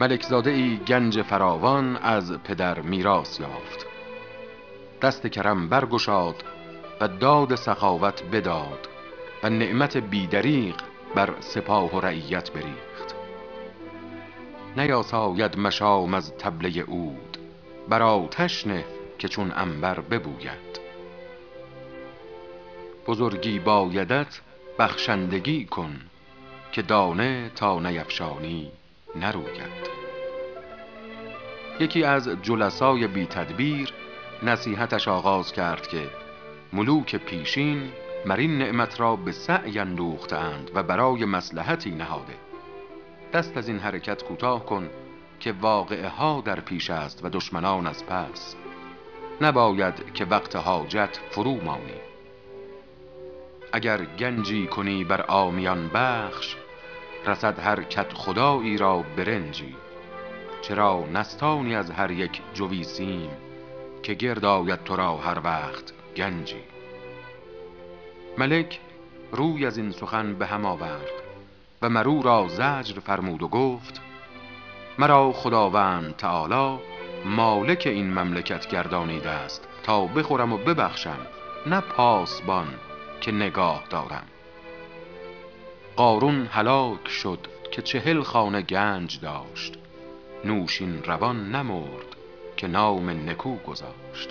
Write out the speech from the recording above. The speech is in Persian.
ملکزاده ای گنج فراوان از پدر میراث یافت. دست کرم برگشاد و داد سخاوت بداد و نعمت بیدریق بر سپاه و رعیت بریخت. نیاساید مشام از طبله عود بر آتش نه که چون عنبر ببوید. بزرگی بایدت بخشندگی کن که دانه تا نیفشانی. نروید. یکی از جلسای بی تدبیر نصیحتش آغاز کرد که ملوک پیشین مرین نعمت را به سعی اندوختند و برای مسلحتی نهاده. دست از این حرکت کوتاه کن که واقعه ها در پیش است و دشمنان از پس. نباید که وقت حاجت فرو مانی. اگر گنجی کنی بر آمیان بخش رسد هر کت خدایی را برنجی. چرا نستانی از هر یک جوی سیم که گرد آید تو را هر وقت گنجی. ملک روی از این سخن به هم آورد و مرو را زجر فرمود و گفت مرا خداوند تعالی مالک این مملکت گردانیده است. تا بخورم و ببخشم نه پاسبان که نگاه دارم. قارون هلاک شد که چهل خانه گنج داشت. نوشین روان نمرد که نام نکو گذاشت.